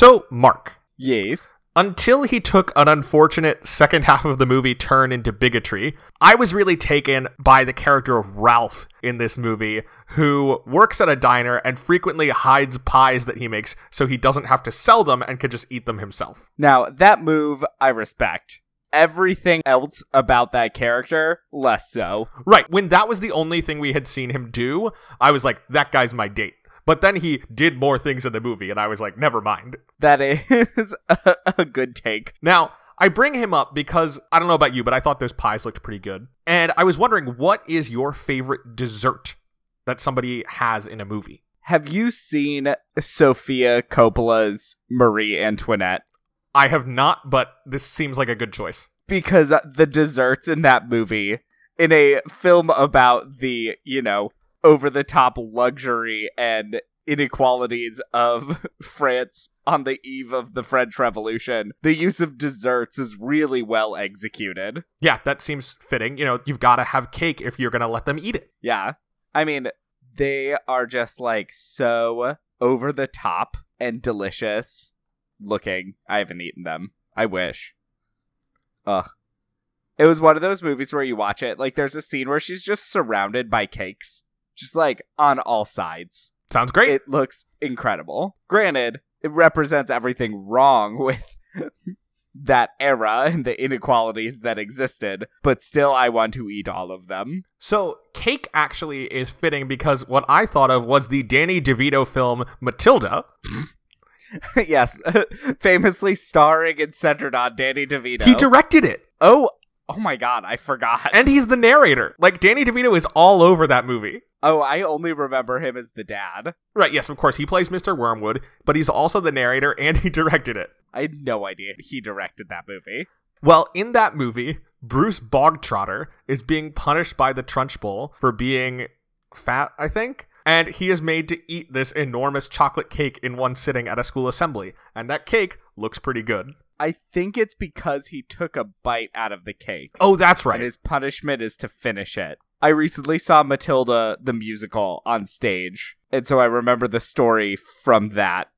So, Mark, Yes. until he took an unfortunate second half of the movie turn into bigotry, I was really taken by the character of Ralph in this movie, who works at a diner and frequently hides pies that he makes so he doesn't have to sell them and can just eat them himself. Now, that move I respect. Everything else about that character, less so. Right, when that was the only thing we had seen him do, I was like, that guy's my date. But then he did more things in the movie, and I was like, never mind. That is a, a good take. Now, I bring him up because I don't know about you, but I thought those pies looked pretty good. And I was wondering, what is your favorite dessert that somebody has in a movie? Have you seen Sofia Coppola's Marie Antoinette? I have not, but this seems like a good choice. Because the desserts in that movie, in a film about the, you know, over the top luxury and inequalities of France on the eve of the French Revolution, the use of desserts is really well executed. Yeah, that seems fitting. You know, you've got to have cake if you're going to let them eat it. Yeah. I mean, they are just like so over the top and delicious looking. I haven't eaten them. I wish. Ugh. It was one of those movies where you watch it, like there's a scene where she's just surrounded by cakes, just like on all sides. Sounds great. It looks incredible. Granted, it represents everything wrong with that era and the inequalities that existed, but still I want to eat all of them. so, cake actually is fitting because what I thought of was the Danny DeVito film Matilda. yes, famously starring and centered on Danny DeVito. He directed it, oh, oh my god, I forgot. and he's the narrator. Like, Danny DeVito is all over that movie. Oh, I only remember him as the dad. Right, yes, of course, he plays Mr. Wormwood, but he's also the narrator and he directed it. I had no idea he directed that movie. Well, in that movie, Bruce Bogtrotter is being punished by the Trunchbull for being fat, I think. And he is made to eat this enormous chocolate cake in one sitting at a school assembly. And that cake looks pretty good. I think it's because he took a bite out of the cake. Oh, that's right. And his punishment is to finish it. I recently saw Matilda the musical on stage, and so I remember the story from that.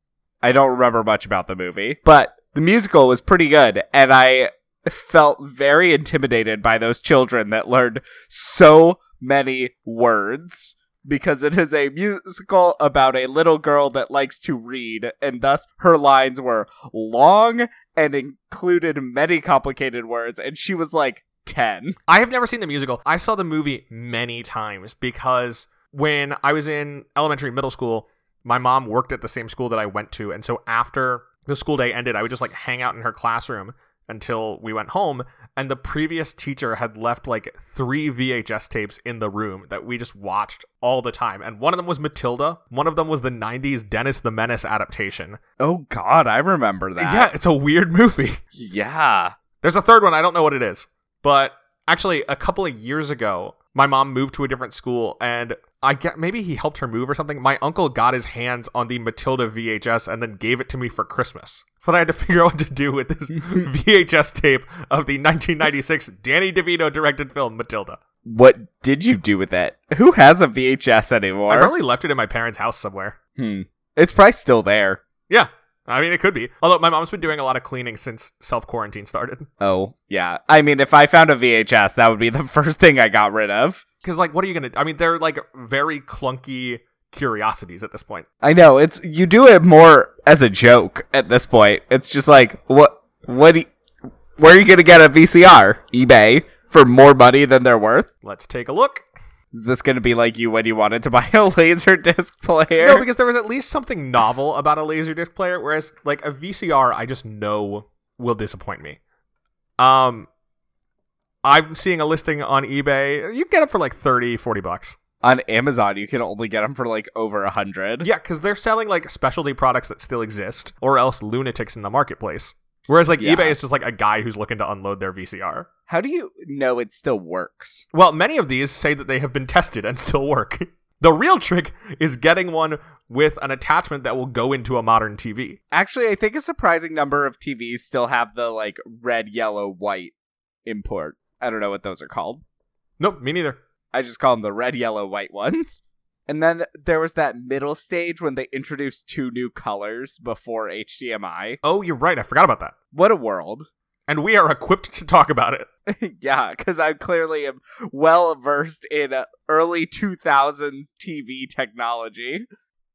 I don't remember much about the movie, but the musical was pretty good, and I felt very intimidated by those children that learned so many words because it is a musical about a little girl that likes to read, and thus her lines were long and included many complicated words, and she was like 10. I have never seen the musical. I saw the movie many times because when I was in elementary, middle school, my mom worked at the same school that I went to. And so after the school day ended, I would just like hang out in her classroom until we went home. And the previous teacher had left like three VHS tapes in the room that we just watched all the time. And one of them was Matilda, one of them was the 90s Dennis the Menace adaptation. Oh god, I remember that. yeah, it's a weird movie. Yeah. There's a third one. I don't know what it is. But actually, a couple of years ago, my mom moved to a different school and I get maybe he helped her move or something. My uncle got his hands on the Matilda VHS and then gave it to me for Christmas. So I had to figure out what to do with this VHS tape of the 1996 Danny DeVito directed film Matilda. What did you do with it? Who has a VHS anymore? I probably left it in my parents' house somewhere. Hmm. It's probably still there. Yeah. I mean, it could be. Although my mom's been doing a lot of cleaning since self quarantine started. Oh, yeah. I mean, if I found a VHS, that would be the first thing I got rid of. Because, like, what are you going to I mean, they're like very clunky curiosities at this point. I know it's you do it more as a joke at this point. It's just like what what you- where are you gonna get a VCR? eBay for more money than they're worth? Let's take a look. Is this gonna be like you when you wanted to buy a laser disc player? No, because there was at least something novel about a laser disc player, whereas like a VCR, I just know will disappoint me. Um, I'm seeing a listing on eBay. You can get them for like 30, 40 bucks. On Amazon, you can only get them for like over a hundred. Yeah, because they're selling like specialty products that still exist, or else lunatics in the marketplace. Whereas like Yeah. eBay is just like a guy who's looking to unload their VCR. How do you know it still works? Well, many of these say that they have been tested and still work. the real trick is getting one with an attachment that will go into a modern TV. Actually, I think a surprising number of TVs still have the like red, yellow, white import. I don't know what those are called. Nope, me neither. I just call them the red, yellow, white ones. And then there was that middle stage when they introduced two new colors before HDMI. Oh, you're right. I forgot about that. What a world. And we are equipped to talk about it. yeah, because I clearly am well versed in uh, early 2000s TV technology.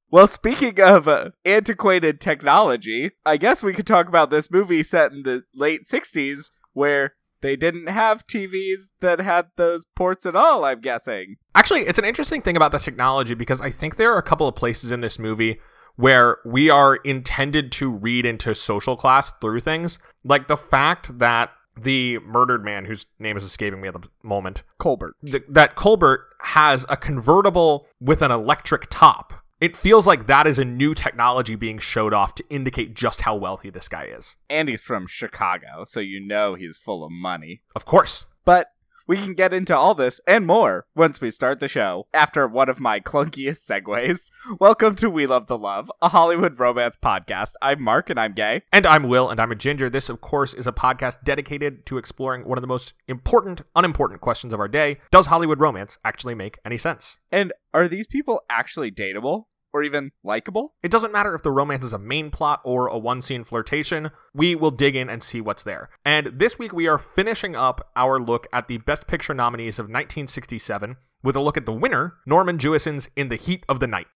Well, speaking of uh, antiquated technology, I guess we could talk about this movie set in the late 60s where they didn't have TVs that had those ports at all, I'm guessing. Actually, it's an interesting thing about the technology because I think there are a couple of places in this movie where we are intended to read into social class through things. Like the fact that the murdered man, whose name is escaping me at the moment, Colbert. th- that Colbert has a convertible with an electric top. It feels like that is a new technology being showed off to indicate just how wealthy this guy is. And he's from Chicago, so you know he's full of money. Of course. But we can get into all this and more once we start the show. After one of my clunkiest segues, welcome to We Love the Love, a Hollywood romance podcast. I'm Mark and I'm gay. And I'm Will, and I'm a ginger. This, of course, is a podcast dedicated to exploring one of the most important, unimportant questions of our day Does Hollywood romance actually make any sense? And are these people actually dateable or even likable? It doesn't matter if the romance is a main plot or a one scene flirtation, we will dig in and see what's there. And this week we are finishing up our look at the Best Picture nominees of 1967 with a look at the winner, Norman Jewison's In the Heat of the Night.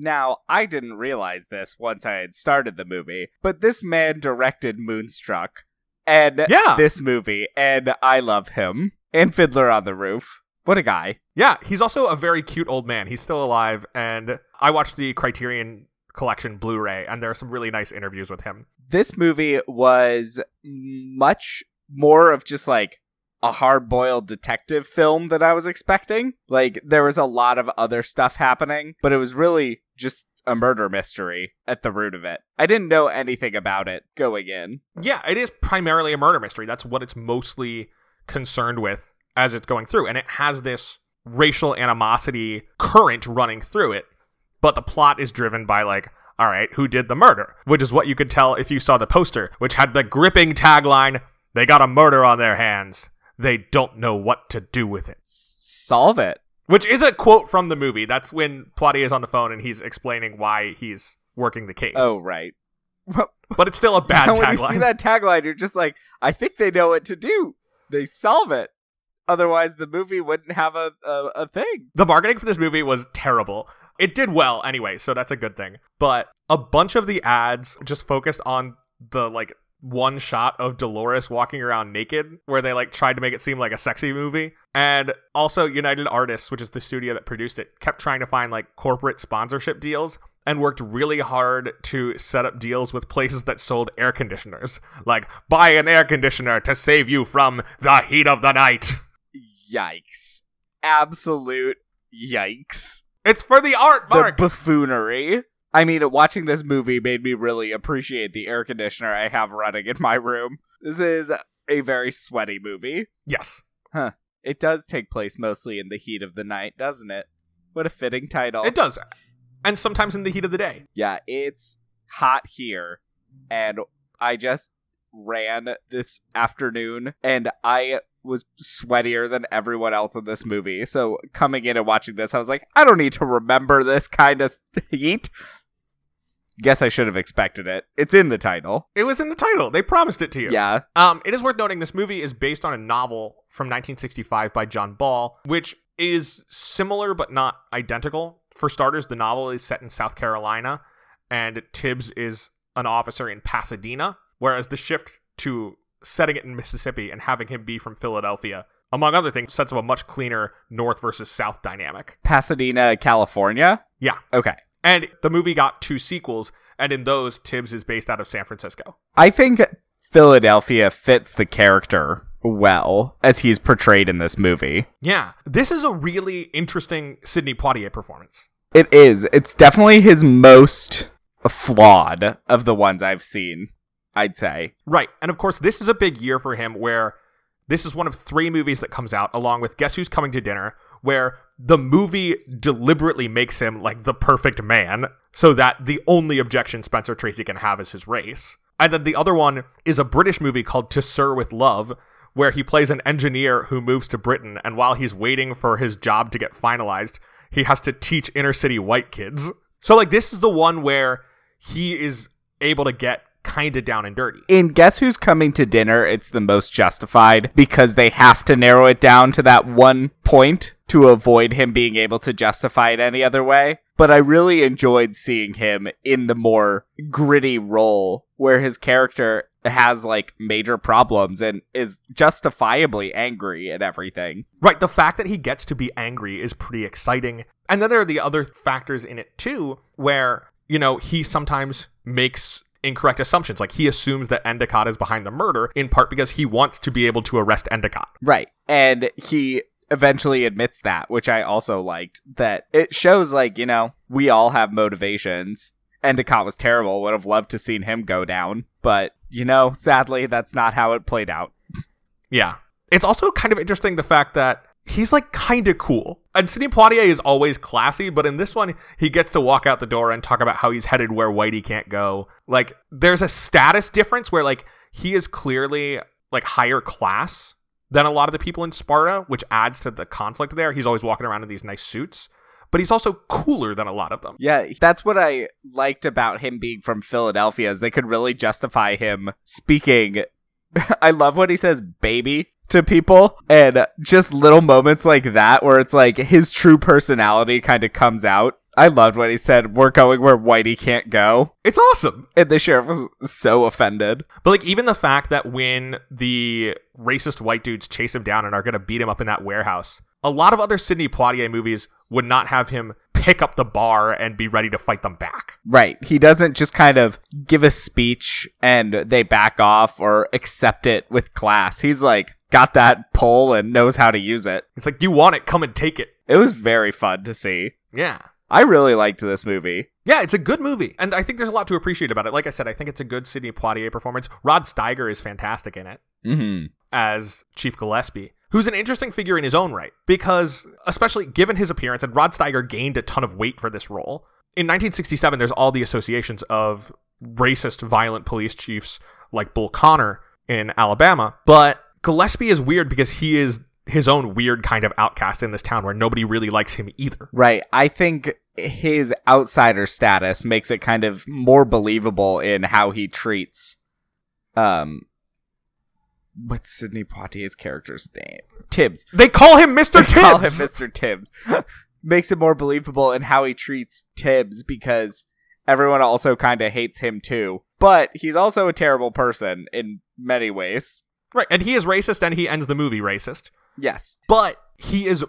Now, I didn't realize this once I had started the movie, but this man directed Moonstruck and Yeah. this movie, and I love him. And Fiddler on the Roof. What a guy. Yeah, he's also a very cute old man. He's still alive, and I watched the Criterion Collection Blu ray, and there are some really nice interviews with him. This movie was much more of just like a hard boiled detective film that I was expecting. Like, there was a lot of other stuff happening, but it was really just a murder mystery at the root of it. I didn't know anything about it going in. Yeah, it is primarily a murder mystery. That's what it's mostly concerned with as it's going through. And it has this racial animosity current running through it, but the plot is driven by, like, all right, who did the murder? Which is what you could tell if you saw the poster, which had the gripping tagline They got a murder on their hands. They don't know what to do with it. Solve it. Which is a quote from the movie. That's when Poitier is on the phone and he's explaining why he's working the case. Oh, right. But it's still a bad And when tagline. you see that tagline, you're just like, I think they know what to do. They solve it. Otherwise, the movie wouldn't have a, a, a thing. The marketing for this movie was terrible. It did well anyway, so that's a good thing. But a bunch of the ads just focused on the like one shot of Dolores walking around naked, where they like tried to make it seem like a sexy movie. And also United Artists, which is the studio that produced it, kept trying to find like corporate sponsorship deals and worked really hard to set up deals with places that sold air conditioners. Like, buy an air conditioner to save you from the heat of the night. Yikes. Absolute yikes. It's for the art, Mark. The buffoonery. I mean, watching this movie made me really appreciate the air conditioner I have running in my room. This is a very sweaty movie. yes. Huh. It does take place mostly in the heat of the night, doesn't it? What a fitting title. It does. And sometimes in the heat of the day. yeah, it's hot here, and I just ran this afternoon, and I was sweatier than everyone else in this movie. So coming in and watching this, I was like, I don't need to remember this kind of heat. Guess I should have expected it. It's in the title. It was in the title. They promised it to you. Yeah. Um, it is worth noting this movie is based on a novel from 1965 by John Ball, which is similar but not identical. For starters, the novel is set in South Carolina, and Tibbs is an officer in Pasadena, whereas the shift to setting it in Mississippi and having him be from Philadelphia, among other things, sets up a much cleaner North versus South dynamic. Pasadena, California. Yeah. Okay. And the movie got two sequels, and in those, Tibbs is based out of San Francisco. I think Philadelphia fits the character well as he's portrayed in this movie. Yeah, this is a really interesting Sidney Poitier performance. It is. It's definitely his most flawed of the ones I've seen, I'd say. Right, and of course, this is a big year for him where this is one of three movies that comes out along with Guess Who's Coming to Dinner, where the movie deliberately makes him like the perfect man, so that the only objection Spencer Tracy can have is his race. And then the other one is a British movie called To Sir with Love, where he plays an engineer who moves to Britain, and while he's waiting for his job to get finalized, he has to teach inner city white kids. So, like, this is the one where he is able to get kind of down and dirty. In Guess Who's Coming to Dinner, it's the most justified because they have to narrow it down to that one point to avoid him being able to justify it any other way. But I really enjoyed seeing him in the more gritty role where his character has like major problems and is justifiably angry at everything. Right, the fact that he gets to be angry is pretty exciting. And then there are the other factors in it too, where, you know, he sometimes makes incorrect assumptions. Like he assumes that Endicott is behind the murder in part because he wants to be able to arrest Endicott. Right. And he eventually admits that, which I also liked. That it shows like, you know, we all have motivations. Endicott was terrible, would have loved to seen him go down, but you know, sadly that's not how it played out. Yeah. It's also kind of interesting the fact that he's like kind of cool. And Sidney Poitier is always classy, but in this one, he gets to walk out the door and talk about how he's headed where Whitey can't go. Like, there's a status difference where, like, he is clearly, like, higher class than a lot of the people in Sparta, which adds to the conflict there. He's always walking around in these nice suits. But he's also cooler than a lot of them. Yeah, that's what I liked about him being from Philadelphia is they could really justify him speaking I love when he says baby to people and just little moments like that where it's like his true personality kind of comes out. I loved when he said, We're going where Whitey can't go. It's awesome. And the sheriff was so offended. But like even the fact that when the racist white dudes chase him down and are gonna beat him up in that warehouse, a lot of other Sidney Poitier movies would not have him pick up the bar and be ready to fight them back. Right. He doesn't just kind of give a speech and they back off or accept it with class. He's like got that pull and knows how to use it. It's like, you want it, come and take it. It was very fun to see. Yeah. I really liked this movie. Yeah, it's a good movie. And I think there's a lot to appreciate about it. Like I said, I think it's a good Sidney Poitier performance. Rod Steiger is fantastic in it Mm-hmm. as Chief Gillespie, who's an interesting figure in his own right, because especially given his appearance, and Rod Steiger gained a ton of weight for this role. In 1967, there's all the associations of racist, violent police chiefs like Bull Connor in Alabama, but Gillespie is weird because he is his own weird kind of outcast in this town where nobody really likes him either. Right. I think his outsider status makes it kind of more believable in how he treats um what's Sidney Poitier's character's name? Tibbs. They call him Mr. They call him Tibbs. Mr. Tibbs. makes it more believable in how he treats Tibbs because everyone also kind of hates him too. But he's also a terrible person in many ways. Right, and he is racist and he ends the movie racist. Yes. But he is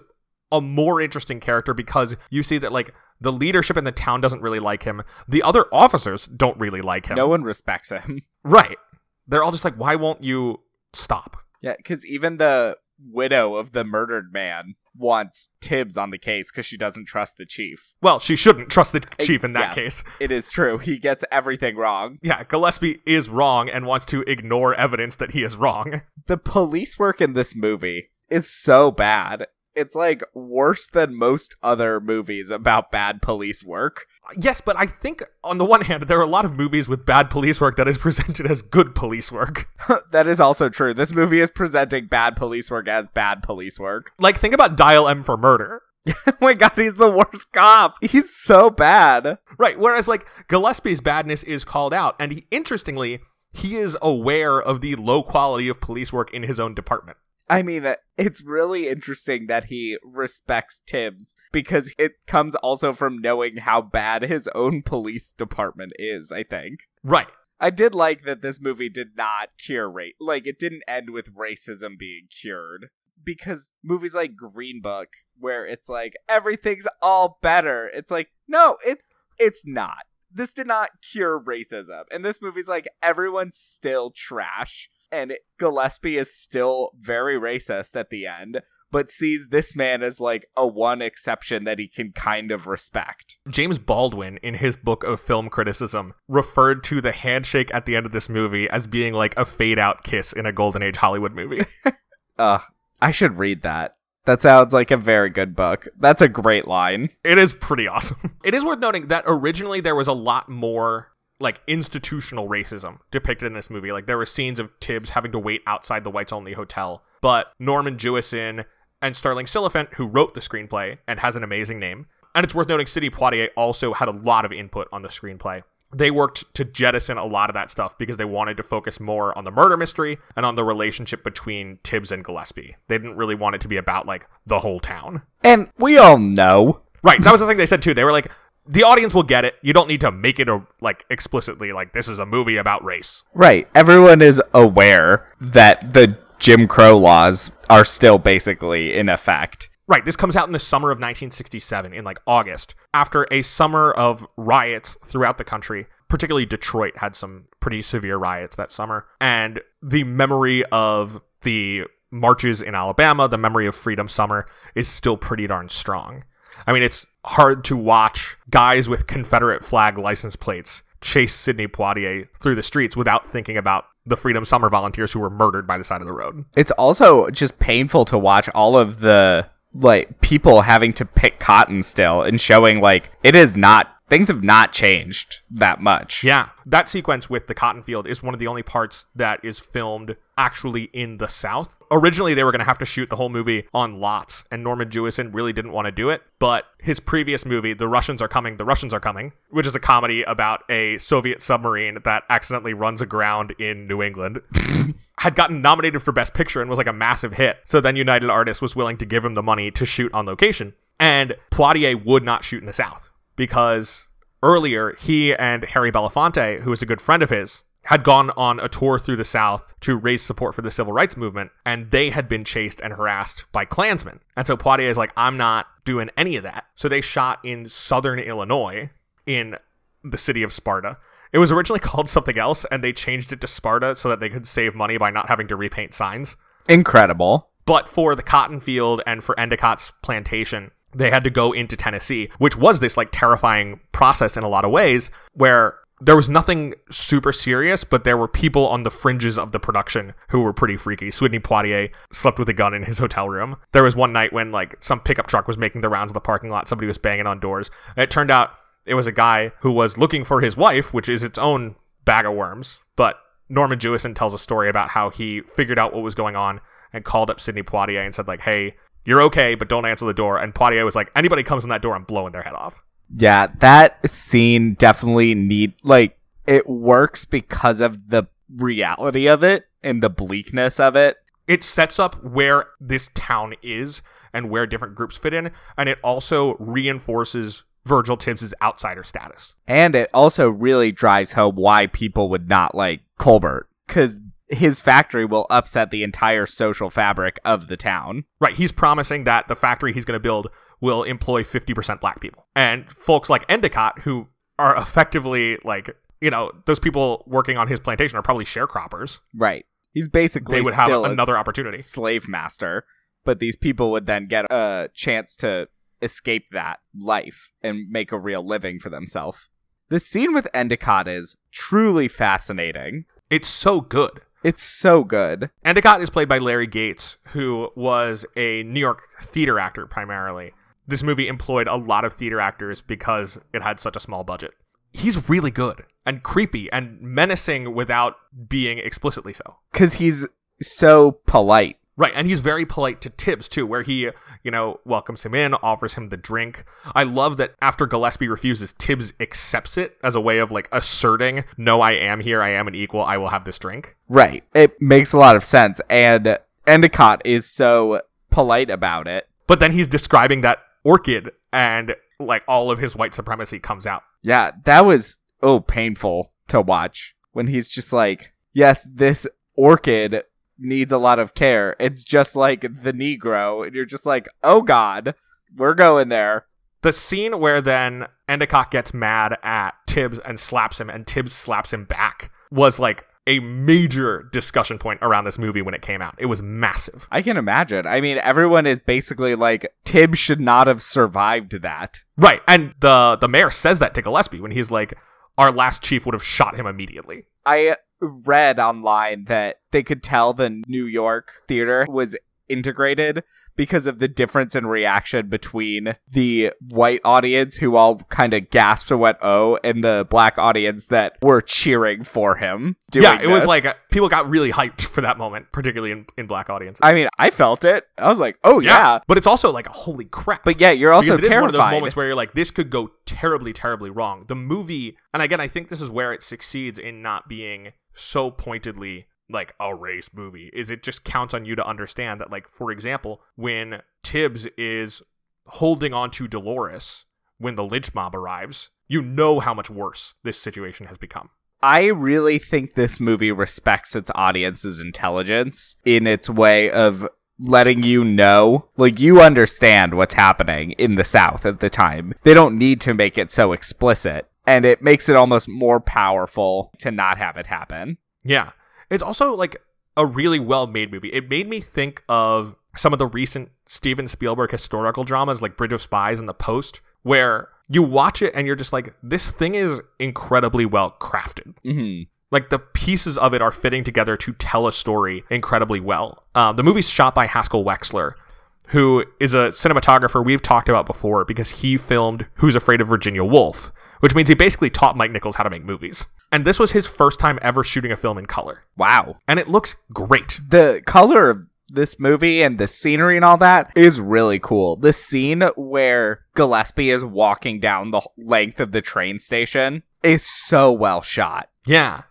a more interesting character because you see that like the leadership in the town doesn't really like him. The other officers don't really like him. No one respects him. Right. They're all just like, why won't you stop? Yeah, because even the widow of the murdered man wants Tibbs on the case because she doesn't trust the chief. Well, she shouldn't trust the chief in that Yes, case. It is true. He gets everything wrong. Yeah, Gillespie is wrong and wants to ignore evidence that he is wrong. The police work in this movie is so bad. It's like worse than most other movies about bad police work. Yes, but I think on the one hand, there are a lot of movies with bad police work that is presented as good police work. that is also true. This movie is presenting bad police work as bad police work. Like, think about Dial M for Murder. oh my god, he's the worst cop. He's so bad. Right. Whereas like Gillespie's badness is called out, and he interestingly he is aware of the low quality of police work in his own department. I mean, uh, it's really interesting that he respects Tibbs because it comes also from knowing how bad his own police department is, I think. Right. I did like that this movie did not cure race. Like, it didn't end with racism being cured. Because movies like Green Book, where it's like, everything's all better, it's like, no, it's it's not. This did not cure racism. And this movie's like, everyone's still trash. And Gillespie is still very racist at the end, but sees this man as like a one exception that he can kind of respect. James Baldwin, in his book of film criticism, referred to the handshake at the end of this movie as being like a fade out kiss in a Golden Age Hollywood movie. Uh, I should read that. That sounds like a very good book. That's a great line. it is pretty awesome. It is worth noting that originally there was a lot more like institutional racism depicted in this movie. Like there were scenes of Tibbs having to wait outside the whites only hotel, but Norman Jewison and Stirling Silliphant, who wrote the screenplay and has an amazing name, and it's worth noting Sidney Poitier also had a lot of input on the screenplay. They worked to jettison a lot of that stuff because they wanted to focus more on the murder mystery and on the relationship between Tibbs and Gillespie. They didn't really want it to be about like the whole town. And we all know. Right, that was the thing they said too. They were like, the audience will get it. You don't need to make it a, like explicitly like this is a movie about race. Right. Everyone is aware that the Jim Crow laws are still basically in effect. Right, this comes out in the summer of 1967 in like August after a summer of riots throughout the country. Particularly Detroit had some pretty severe riots that summer and the memory of the marches in Alabama, the memory of Freedom Summer is still pretty darn strong. I mean, it's hard to watch guys with Confederate flag license plates chase Sidney Poitier through the streets without thinking about the Freedom Summer volunteers who were murdered by the side of the road. It's also just painful to watch all of the like people having to pick cotton still and showing like it is not things have not changed that much. Yeah, that sequence with the cotton field is one of the only parts that is filmed actually in the South. Originally, they were going to have to shoot the whole movie on lots, and Norman Jewison really didn't want to do it. But his previous movie, The Russians Are Coming, The Russians Are Coming, which is a comedy about a Soviet submarine that accidentally runs aground in New England. had gotten nominated for Best Picture and was like a massive hit. So then United Artists was willing to give him the money to shoot on location. And Poitier would not shoot in the South because earlier he and Harry Belafonte, who was a good friend of his, had gone on a tour through the South to raise support for the civil rights movement, and they had been chased and harassed by Klansmen. And so Poitier is like, I'm not doing any of that. So they shot in southern Illinois in the city of Sparta. It was originally called something else, and they changed it to Sparta so that they could save money by not having to repaint signs. Incredible. But for the cotton field and for Endicott's plantation, they had to go into Tennessee, which was this like terrifying process in a lot of ways, where there was nothing super serious, but there were people on the fringes of the production who were pretty freaky. Sidney Poitier slept with a gun in his hotel room. There was one night when like some pickup truck was making the rounds of the parking lot. Somebody was banging on doors. It turned out it was a guy who was looking for his wife, which is its own bag of worms. But Norman Jewison tells a story about how he figured out what was going on and called up Sidney Poitier and said like, "Hey, you're okay, but don't answer the door." And Poitier was like, "Anybody comes in that door, I'm blowing their head off." Yeah, that scene definitely need like it works because of the reality of it and the bleakness of it. It sets up where this town is and where different groups fit in, and it also reinforces Virgil Tibbs's outsider status. And it also really drives home why people would not like Colbert cuz his factory will upset the entire social fabric of the town. Right, he's promising that the factory he's going to build will employ 50% black people. And folks like Endicott, who are effectively like, you know, those people working on his plantation are probably sharecroppers. Right. He's basically They would have another opportunity. slave master, but these people would then get a chance to escape that life and make a real living for themselves. The scene with Endicott is truly fascinating. It's so good. It's so good. Endicott is played by Larry Gates, who was a New York theater actor primarily. This movie employed a lot of theater actors because it had such a small budget. He's really good and creepy and menacing without being explicitly so. Cause he's so polite. Right, and he's very polite to Tibbs too, where he, you know, welcomes him in, offers him the drink. I love that after Gillespie refuses, Tibbs accepts it as a way of like asserting, "No, I am here. I am an equal. I will have this drink." Right. It makes a lot of sense. And Endicott is so polite about it. But then he's describing that orchid, and like all of his white supremacy comes out. Yeah, that was oh painful to watch when he's just like, yes, this orchid needs a lot of care. It's just like the Negro, and you're just like, oh god, we're going there. The scene where then Endicott gets mad at Tibbs and slaps him, and Tibbs slaps him back was like a major discussion point around this movie when it came out. It was massive. I can imagine. I mean, everyone is basically like, Tibbs should not have survived that. Right, and the the mayor says that to Gillespie when he's like, "Our last chief would have shot him immediately." I read online that they could tell the New York theater was integrated because of the difference in reaction between the white audience who all kind of gasped and went oh and the black audience that were cheering for him yeah, it was like uh, people got really hyped for that moment, particularly in, in black audiences. I mean, I felt it. I was like, "Oh yeah." but it's also like holy crap. But yeah, you're also terrified. one of those moments where you're like, this could go terribly, terribly wrong. The movie, and again, I think this is where it succeeds in not being so pointedly like a race movie. Is it just counts on you to understand that, like, for example, when Tibbs is holding on to Dolores when the lynch mob arrives, you know how much worse this situation has become. I really think this movie respects its audience's intelligence in its way of letting you know, like, you understand what's happening in the South at the time. They don't need to make it so explicit. And it makes it almost more powerful to not have it happen. Yeah. It's also like a really well made movie. It made me think of some of the recent Steven Spielberg historical dramas like Bridge of Spies and The Post, where you watch it and you're just like, this thing is incredibly well crafted. Mm-hmm. Like the pieces of it are fitting together to tell a story incredibly well. Um, the movie's shot by Haskell Wexler, who is a cinematographer we've talked about before because he filmed Who's Afraid of Virginia Woolf, which means he basically taught Mike Nichols how to make movies. And this was his first time ever shooting a film in color. Wow. And it looks great. The color of this movie and the scenery and all that is really cool. The scene where Gillespie is walking down the length of the train station is so well shot. Yeah.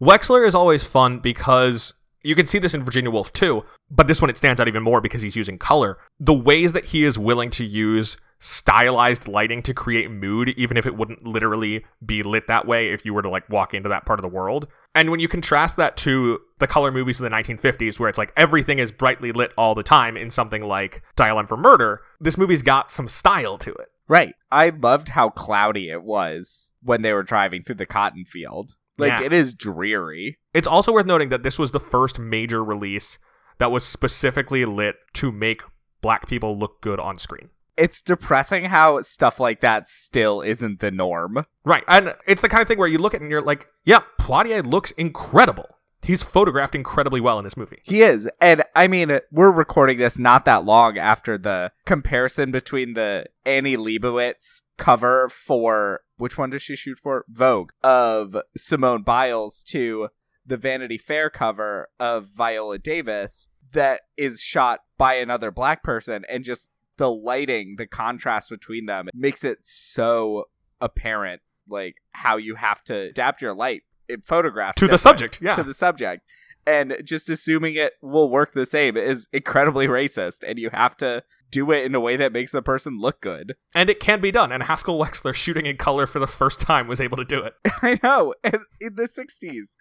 Wexler is always fun because you can see this in Virginia Woolf too, but this one it stands out even more because he's using color. The ways that he is willing to use stylized lighting to create mood, even if it wouldn't literally be lit that way if you were to like walk into that part of the world. And when you contrast that to the color movies of the 1950s, where it's like everything is brightly lit all the time in something like Dial M for Murder, this movie's got some style to it. Right. I loved how cloudy it was when they were driving through the cotton field. Like Yeah. it is dreary. It's also worth noting that this was the first major release that was specifically lit to make black people look good on screen. It's depressing how stuff like that still isn't the norm. Right. And it's the kind of thing where you look at it and you're like, yeah, Poitier looks incredible. He's photographed incredibly well in this movie. He is. And I mean, we're recording this not that long after the comparison between the Annie Leibovitz cover for which one does she shoot for? Vogue of Simone Biles to the Vanity Fair cover of Viola Davis that is shot by another black person and just the lighting, the contrast between them makes it so apparent like how you have to adapt your light in photographs To the subject, yeah. to the subject and just assuming it will work the same is incredibly racist and you have to do it in a way that makes the person look good And it can be done. And Haskell Wexler shooting in color for the first time was able to do it. i know and in the 60s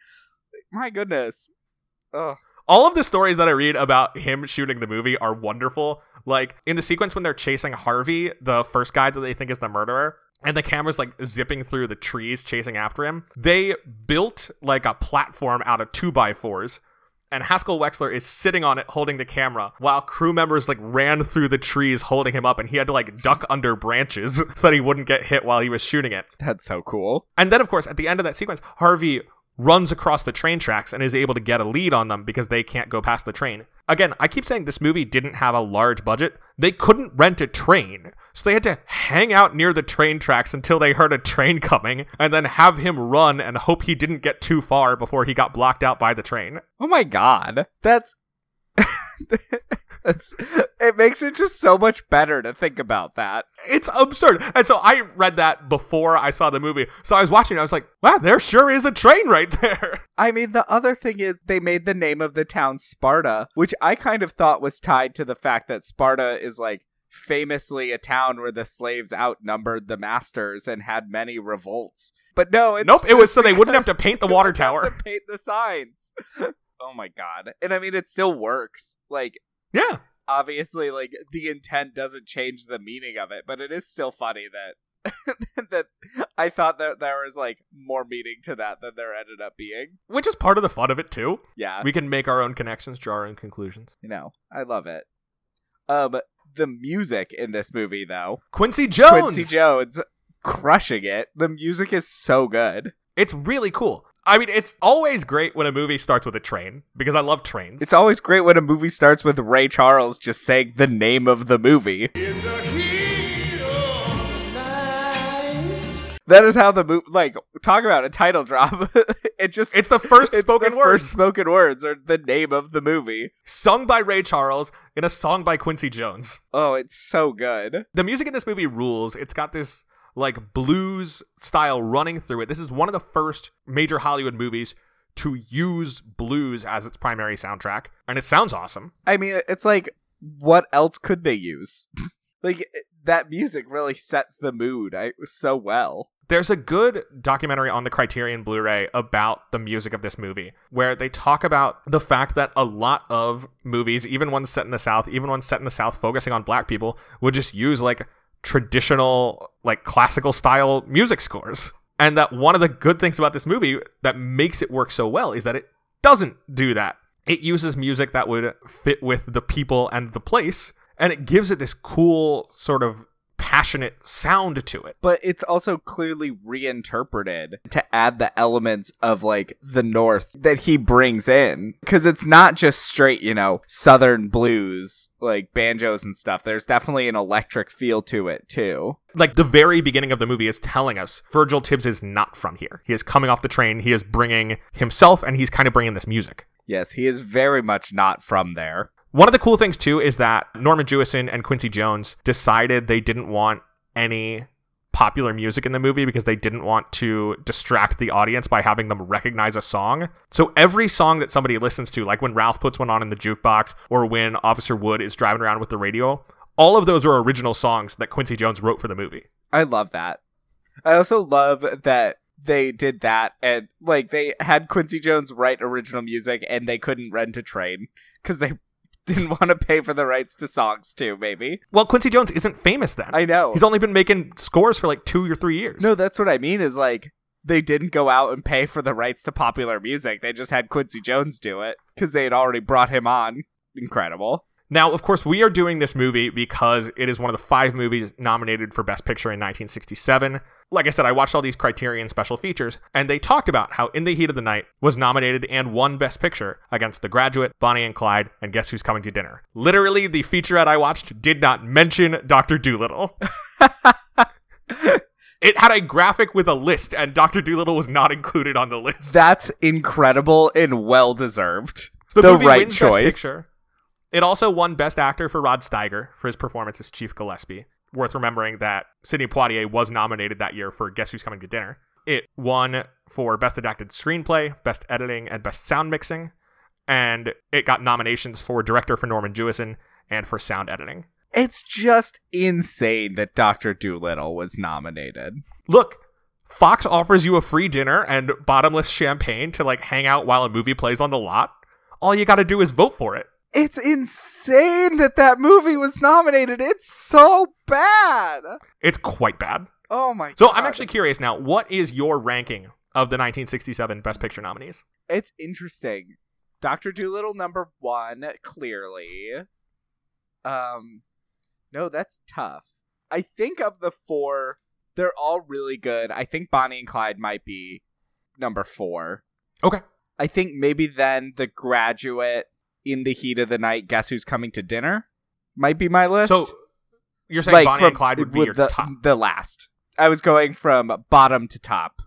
my goodness oh All of the stories that I read about him shooting the movie are wonderful. Like in the sequence when they're chasing Harvey, the first guy that they think is the murderer, and the camera's like zipping through the trees chasing after him. They built like a platform out of two by fours. And Haskell Wexler is sitting on it holding the camera while crew members like ran through the trees holding him up and he had to like duck under branches so that he wouldn't get hit while he was shooting it. that's so cool And then, of course, at the end of that sequence, Harvey runs across the train tracks and is able to get a lead on them because they can't go past the train. Again, I keep saying this movie didn't have a large budget. They couldn't rent a train, so they had to hang out near the train tracks until they heard a train coming and then have him run and hope he didn't get too far before he got blocked out by the train. oh my god that's that's it makes it just so much better to think about that It's absurd. And so I read that before I saw the movie. So I was watching it, I was like, wow, there sure is a train right there. I mean, the other thing is they made the name of the town Sparta, which I kind of thought was tied to the fact that Sparta is like famously a town where the slaves outnumbered the masters and had many revolts. But no, it's nope, it was so they wouldn't have to paint the water tower. to paint the signs. oh my god! And I mean, it still works. Like Yeah. obviously, like the intent doesn't change the meaning of it, but it is still funny that. that I thought that there was like more meaning to that than there ended up being. Which is part of the fun of it too. Yeah, We can make our own connections, draw our own conclusions. you know, I love it. Um, the music in this movie, though, Quincy Jones. Quincy Jones crushing it. The music is so good. It's really cool. I mean, it's always great when a movie starts with a train because I love trains. It's always great when a movie starts with Ray Charles just saying the name of the movie. That is how the movie, like, talk about a title drop. it just, It's the first it's spoken the words. First spoken words are the name of the movie. sung by Ray Charles in a song by Quincy Jones. Oh, it's so good. The music in this movie rules. It's got this like blues style running through it. This is one of the first major Hollywood movies to use blues as its primary soundtrack, and it sounds awesome. I mean, it's like, what else could they use? like, that music really sets the mood I, so well. There's a good documentary on the Criterion Blu ray about the music of this movie, where they talk about the fact that a lot of movies, even ones set in the South, even ones set in the South focusing on black people, would just use like traditional, like classical style music scores. And that one of the good things about this movie that makes it work so well is that it doesn't do that. It uses music that would fit with the people and the place, and it gives it this cool, sort of passionate sound to it. but it's also clearly reinterpreted to add the elements of like the north that he brings in because it's not just straight you know southern blues like banjos and stuff there's definitely an electric feel to it too like the very beginning of the movie is telling us Virgil Tibbs is not from here. He is coming off the train. He is bringing himself, and he's kind of bringing this music. yes he is very much not from there One of the cool things too is that Norman Jewison and Quincy Jones decided they didn't want any popular music in the movie because they didn't want to distract the audience by having them recognize a song. So every song that somebody listens to, like when Ralph puts one on in the jukebox or when Officer Wood is driving around with the radio, all of those are original songs that Quincy Jones wrote for the movie. i love that i also love that they did that and like they had quincy jones write original music and they couldn't rent a train because they didn't want to pay for the rights to songs too maybe Well, Quincy Jones isn't famous then. i know He's only been making scores for like two or three years. No, that's what I mean is like they didn't go out and pay for the rights to popular music. They just had Quincy Jones do it because they had already brought him on. Incredible. Now, of course, we are doing this movie because it is one of the five movies nominated for Best Picture in 1967. Like I said, I watched all these Criterion special features, and they talked about how In the Heat of the Night was nominated and won Best Picture against The Graduate, Bonnie and Clyde, and Guess Who's Coming to Dinner. Literally, the featurette I watched did not mention Dr. Dolittle. it had a graphic with a list, and Dr. Dolittle was not included on the list. That's incredible and well deserved. The, The right choice. It also won Best Actor for Rod Steiger for his performance as Chief Gillespie. Worth remembering that Sidney Poitier was nominated that year for Guess Who's Coming to Dinner. It won for Best Adapted Screenplay, Best Editing, and Best Sound Mixing. And it got nominations for Director for Norman Jewison and for Sound Editing. It's just insane that Dr. Dolittle was nominated. Look, Fox offers you a free dinner and bottomless champagne to like hang out while a movie plays on the lot. All you got to do is vote for it. It's insane that that movie was nominated. It's so bad. It's quite bad. Oh my god. So I'm actually curious now. What is your ranking of the 1967 Best Picture nominees? it's interesting. Doctor Dolittle number one, clearly. Um, no, that's tough. I think of the four, they're all really good. I think Bonnie and Clyde might be number four. Okay. I think maybe then The Graduate, In the Heat of the Night, Guess Who's Coming to Dinner, might be my list. So you're saying Bonnie and Clyde would be your the, top. the last. I was going from bottom to top.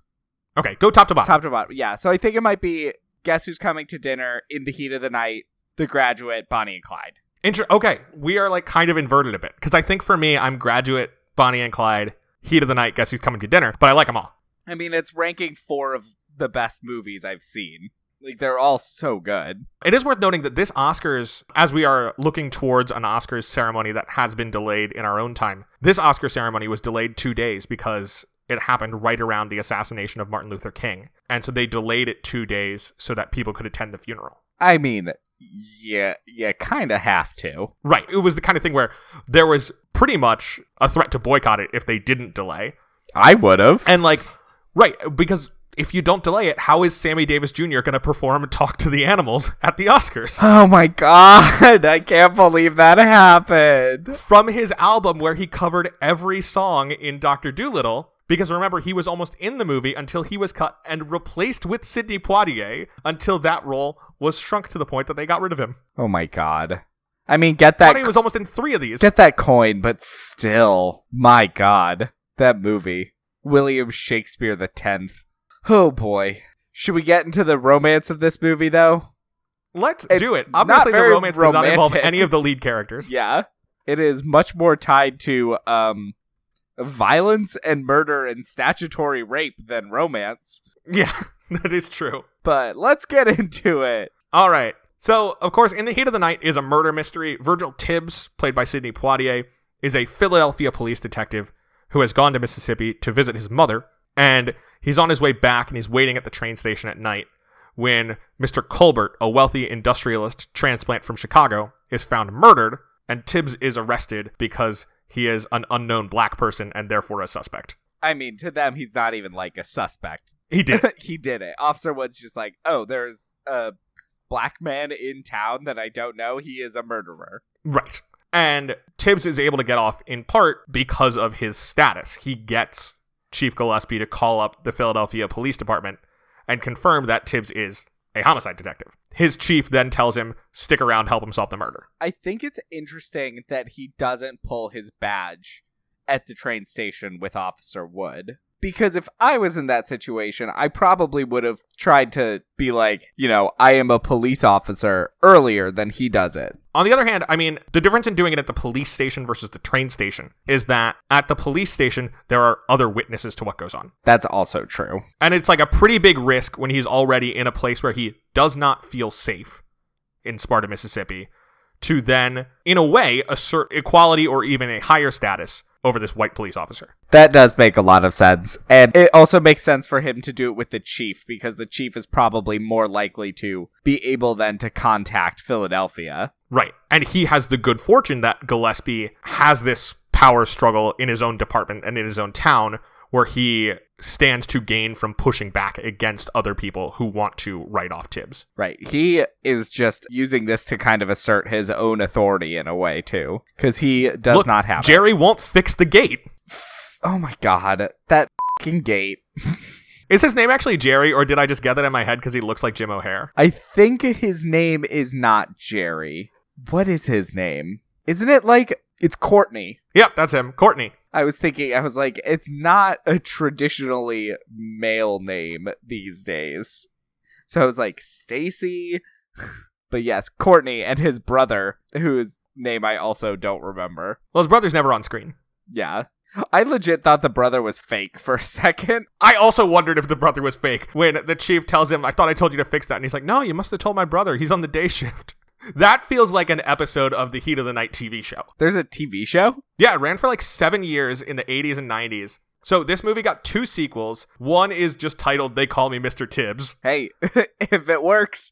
Okay, go top to bottom. Top to bottom. Yeah. So I think it might be Guess Who's Coming to Dinner, In the Heat of the Night, The Graduate, Bonnie and Clyde. Inter- okay, we are like kind of inverted a bit because I think for me, I'm Graduate, Bonnie and Clyde, Heat of the Night, Guess Who's Coming to Dinner, but I like them all. I mean, it's ranking four of the best movies I've seen. Like, they're all so good. It is worth noting that this Oscars, as we are looking towards an Oscars ceremony that has been delayed in our own time, this Oscar ceremony was delayed two days because it happened right around the assassination of Martin Luther King. And so they delayed it two days so that people could attend the funeral. I mean, yeah, you kind of have to. Right. It was the kind of thing where there was pretty much a threat to boycott it if they didn't delay. I would have. And like, right, because if you don't delay it, how is Sammy Davis Jr. going to perform Talk to the Animals at the Oscars? Oh my god, I can't believe that happened. From his album where he covered every song in Dr. Dolittle, Because remember, he was almost in the movie until he was cut and replaced with Sidney Poitier until that role was shrunk to the point that they got rid of him. Oh my god. I mean, get that Poitier was almost in three of these. get that coin, but still, my god, that movie. William Shakespeare the 10th. Oh boy. Should we get into the romance of this movie though? Let's It's do it. not Obviously, the romance does not involve any of the lead characters. Yeah. It is much more tied to um violence and murder and statutory rape than romance. Yeah, that is true. But let's get into it. All right. So, of course, in the heat of the night is a murder mystery. Virgil Tibbs, played by Sidney Poitier, is a Philadelphia police detective who has gone to Mississippi to visit his mother, and he's on his way back and he's waiting at the train station at night when Mr. Colbert, a wealthy industrialist transplant from Chicago, is found murdered, and Tibbs is arrested because he is an unknown black person and therefore a suspect. I mean, to them he's not even like a suspect. He did. he did it. Officer Wood's just like, "Oh, there's a black man in town that I don't know. He is a murderer." Right. And Tibbs is able to get off in part because of his status. He gets Chief Gillespie to call up the Philadelphia Police Department and confirm that Tibbs is a homicide detective. His chief then tells him, stick around, help him solve the murder. I think it's interesting that he doesn't pull his badge at the train station with Officer Wood. Because if I was in that situation, I probably would have tried to be like, you know, I am a police officer earlier than he does it. On the other hand, I mean, the difference in doing it at the police station versus the train station is that at the police station, there are other witnesses to what goes on. That's also true. And it's like a pretty big risk when he's already in a place where he does not feel safe in Sparta, Mississippi, to then, in a way, assert equality or even a higher status over this white police officer. That does make a lot of sense. And it also makes sense for him to do it with the chief because the chief is probably more likely to be able then to contact Philadelphia. Right. And he has the good fortune that Gillespie has this power struggle in his own department and in his own town where he stands to gain from pushing back against other people who want to write off Tibbs. Right. He is just using this to kind of assert his own authority in a way, too. Because he does Look, not have it. Jerry won't fix the gate. Oh my god. That fucking gate. Is his name actually Jerry, or did I just get that in my head because he looks like Jim O'Heir? I think his name is not Jerry. What is his name? Isn't it like. It's Courtney. Yep, that's him. Courtney. I was thinking, I was like, it's not a traditionally male name these days. So I was like, Stacy. But yes, Courtney and his brother, whose name I also don't remember. Well, his brother's never on screen. Yeah. I legit thought the brother was fake for a second. I also wondered if the brother was fake when the chief tells him, I thought I told you to fix that. And he's like, No, you must have told my brother. He's on the day shift. That feels like an episode of the Heat of the Night TV show. There's a TV show? Yeah, it ran for like seven years in the 80s and 90s. So this movie got two sequels. One is just titled They Call Me Mr. Tibbs. Hey, if it works,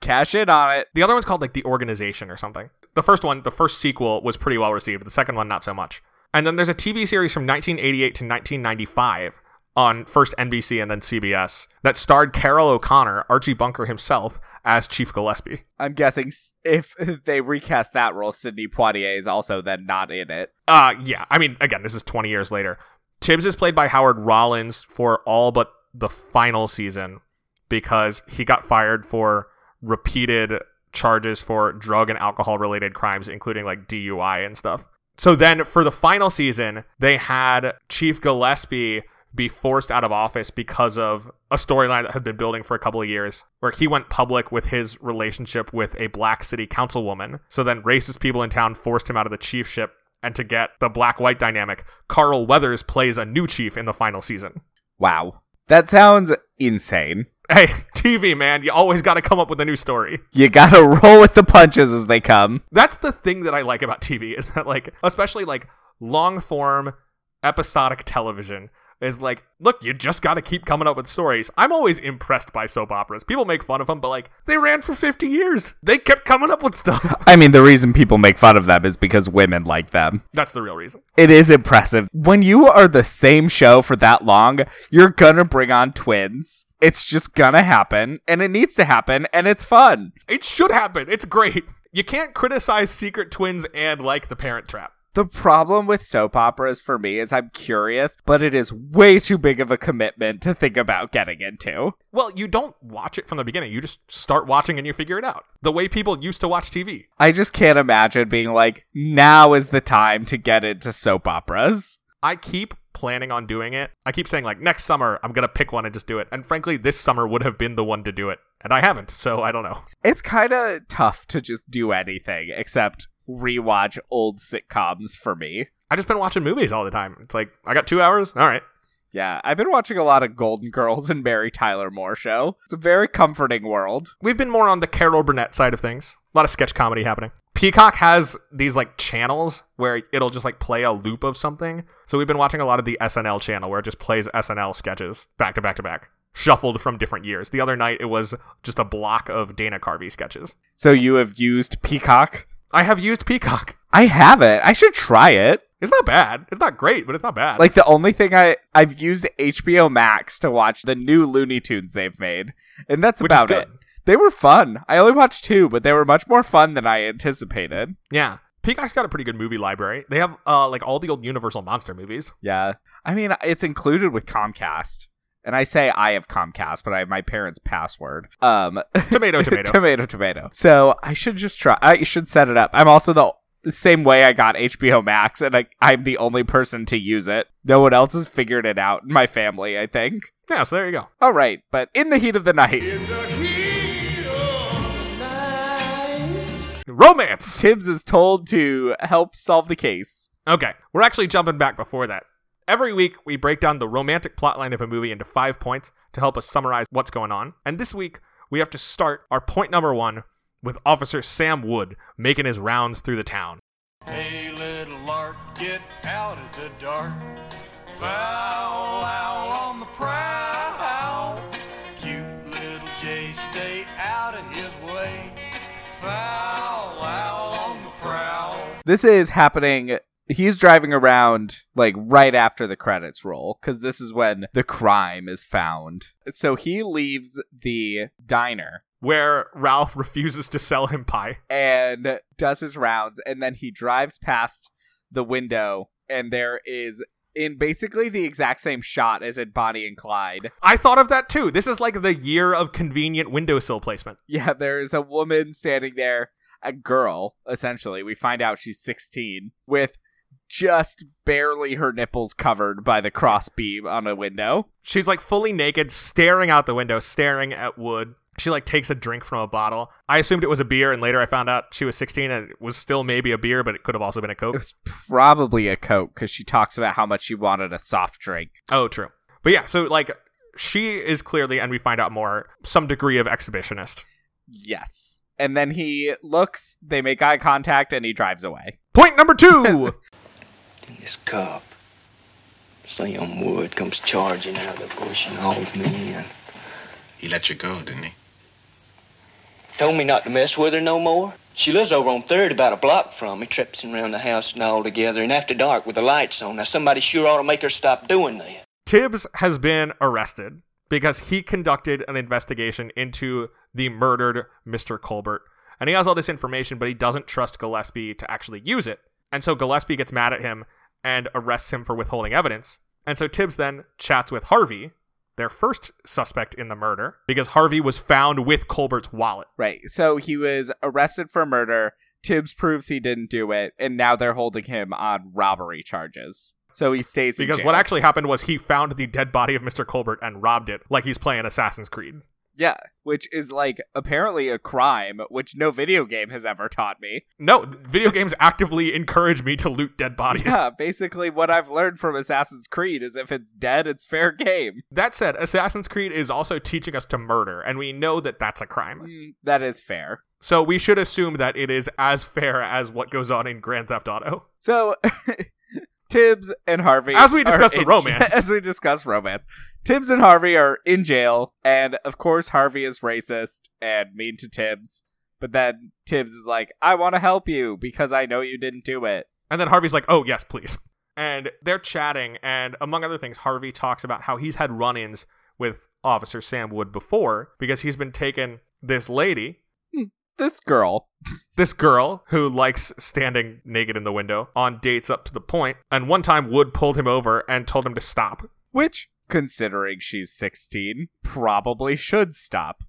cash in on it. The other one's called like The Organization or something. The first one, the first sequel, was pretty well received. The second one, not so much. And then there's a TV series from 1988 to 1995 on first NBC and then CBS that starred Carroll O'Connor, Archie Bunker himself, as Chief Gillespie. I'm guessing if they recast that role, Sidney Poitier is also then not in it. Uh, yeah. I mean, again, this is 20 years later. Tibbs is played by Howard Rollins for all but the final season because he got fired for repeated charges for drug and alcohol related crimes, including like DUI and stuff. So then for the final season, they had Chief Gillespie be forced out of office because of a storyline that had been building for a couple of years, where he went public with his relationship with a black city councilwoman. So then racist people in town forced him out of the chiefship. And to get the black white dynamic, Carl Weathers plays a new chief in the final season. Wow. That sounds insane. Hey, TV, man, you always got to come up with a new story. You gotta roll with the punches as they come. That's the thing that I like about TV is that, like, especially like long form episodic television is like, look, you just got to keep coming up with stories. I'm always impressed by soap operas. People make fun of them, but like, they ran for 50 years. They kept coming up with stuff. I mean, the reason people make fun of them is because women like them. That's the real reason. It is impressive. When you are the same show for that long, you're gonna bring on twins. It's just gonna happen, and it needs to happen, and it's fun. It should happen. It's great. You can't criticize Secret Twins and like The Parent Trap. The problem with soap operas for me is I'm curious, but it is way too big of a commitment to think about getting into. Well, you don't watch it from the beginning. You just start watching and you figure it out. The way people used to watch TV. I just can't imagine being like, now is the time to get into soap operas. I keep planning on doing it. I keep saying like next summer I'm gonna pick one and just do it. And frankly, this summer would have been the one to do it, and I haven't. So I don't know. It's kind of tough to just do anything except rewatch old sitcoms for me. I just been watching movies all the time. It's like I got two hours. All right. Yeah, I've been watching a lot of Golden Girls and Mary Tyler Moore show. It's a very comforting world. We've been more on the Carol Burnett side of things. A lot of sketch comedy happening. Peacock has these like channels where it'll just like play a loop of something. So we've been watching a lot of the SNL channel where it just plays SNL sketches back to back to back, shuffled from different years. The other night it was just a block of Dana Carvey sketches. So you have used Peacock? I have used Peacock. I haven't. I should try it. It's not bad. It's not great, but it's not bad. Like the only thing I I've used HBO Max to watch the new Looney Tunes they've made, and that's Which about it. They were fun. I only watched two, but they were much more fun than I anticipated. yeah. Peacock's got a pretty good movie library. They have uh like all the old Universal monster movies. Yeah, I mean it's included with Comcast, and I say I have Comcast, but I have my parents' password. Um, Tomato, tomato. tomato, tomato. So I should just try. I should set it up. I'm also the the same way I got HBO Max, and I, I'm the only person to use it. No one else has figured it out in my family, I think. yeah, so there you go. All right, but in the heat of the night, Romance. Tibbs is told to help solve the case. Okay, we're actually jumping back before that. Every week, we break down the romantic plotline of a movie into five points to help us summarize what's going on. And this week, we have to start our point number one with Officer Sam Wood making his rounds through the town. Hey, little lark, get out of the dark. Foul owl on the prowl. Cute little Jay, stay out of his way. Foul owl on the prowl. This is happening. He's driving around like right after the credits roll because this is when the crime is found. So he leaves the diner Where Ralph refuses to sell him pie. and does his rounds, and then he drives past the window, and there is in basically the exact same shot as in Bonnie and Clyde. I thought of that too. This is like the year of convenient windowsill placement. Yeah, there's a woman standing there, a girl, essentially. We find out she's 16, with just barely her nipples covered by the crossbeam on a window. She's like fully naked, staring out the window, staring at Wood. She like takes a drink from a bottle. I assumed it was a beer, and later I found out she was 16 and it was still maybe a beer, but it could have also been a It Coke. was probably a Coke because she talks about how much she wanted a soft drink. Oh, true. But yeah, so like she is clearly, and we find out more, some degree of exhibitionist. Yes. And then he looks, they make eye contact, and he drives away. Point number two. This cop, Sam Wood, comes charging out of the bush and hauls me in. He let you go, didn't he? Told me not to mess with her no more. She lives over on Third, about a block from me, traipsing around the house and all together, and after dark with the lights on. Now somebody sure ought to make her stop doing that. Tibbs has been arrested because he conducted an investigation into the murdered Mr. Colbert. And he has all this information, but he doesn't trust Gillespie to actually use it. And so Gillespie gets mad at him and arrests him for withholding evidence. And so Tibbs then chats with Harvey, their first suspect in the murder, because Harvey was found with Colbert's wallet. Right. So he was arrested for murder. Tibbs proves he didn't do it, and now they're holding him on robbery charges. So he stays in Because jail. what actually happened was he found the dead body of Mr. Colbert and robbed it like he's playing Assassin's Creed. Yeah, which is like apparently a crime, which no video game has ever taught me. No, video games actively encourage me to loot dead bodies. Yeah, basically what I've learned from Assassin's Creed is if it's dead, it's fair game. That said, Assassin's Creed is also teaching us to murder, and we know that that's a crime. Mm, that is fair. So we should assume that it is as fair as what goes on in Grand Theft Auto. So Tibbs and Harvey As we discuss the romance. As we discuss romance. Tibbs and Harvey are in jail, and of course Harvey is racist and mean to Tibbs. But then Tibbs is like, I want to help you because I know you didn't do it. And then Harvey's like, oh, yes, please. And they're chatting, and among other things, Harvey talks about how he's had run ins with Officer Sam Wood before because he's been taking this lady hmm. This girl. This girl who likes standing naked in the window on dates up to the point, and one time Wood pulled him over and told him to stop. Which, considering she's 16, probably should stop.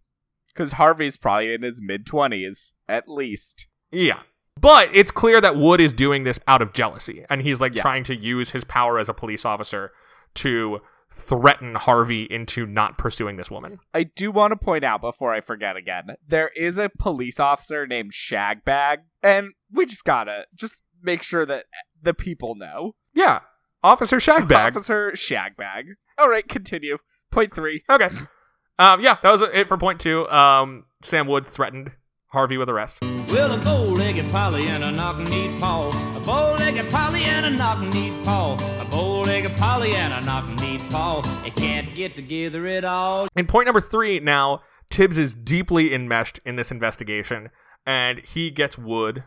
Because Harvey's probably in his mid 20s, at least. Yeah. But it's clear that Wood is doing this out of jealousy, and he's like Yeah. trying to use his power as a police officer to threaten Harvey into not pursuing this woman. I do want to point out before I forget again there is a police officer named Shagbag, and we just gotta just make sure that the people know. Yeah. Officer Shagbag. Officer Shagbag. All right, continue. Point three. Okay. Um, yeah, that was it for point two. Um, Sam Wood threatened Harvey with arrest. Well, a bow-legged Polly and a knock-kneed Paul. A bow-legged Polly and a knock-kneed Paul. A bow-legged Polly and a knock-kneed Paul. They can't get together at all. In point number three, now Tibbs is deeply enmeshed in this investigation, and he gets Wood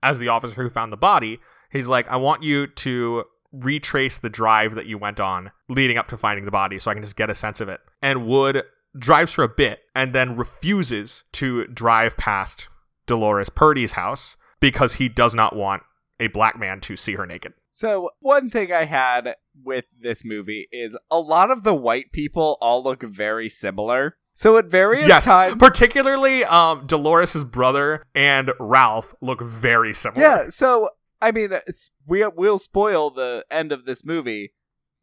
as the officer who found the body. He's like, I want you to retrace the drive that you went on leading up to finding the body so I can just get a sense of it. And Wood drives for a bit and then refuses to drive past Dolores Purdy's house because he does not want a black man to see her naked. So, one thing I had with this movie is a lot of the white people all look very similar. So, at various yes, times. particularly um, Dolores' brother and Ralph look very similar. Yeah, so I mean, we we'll spoil the end of this movie.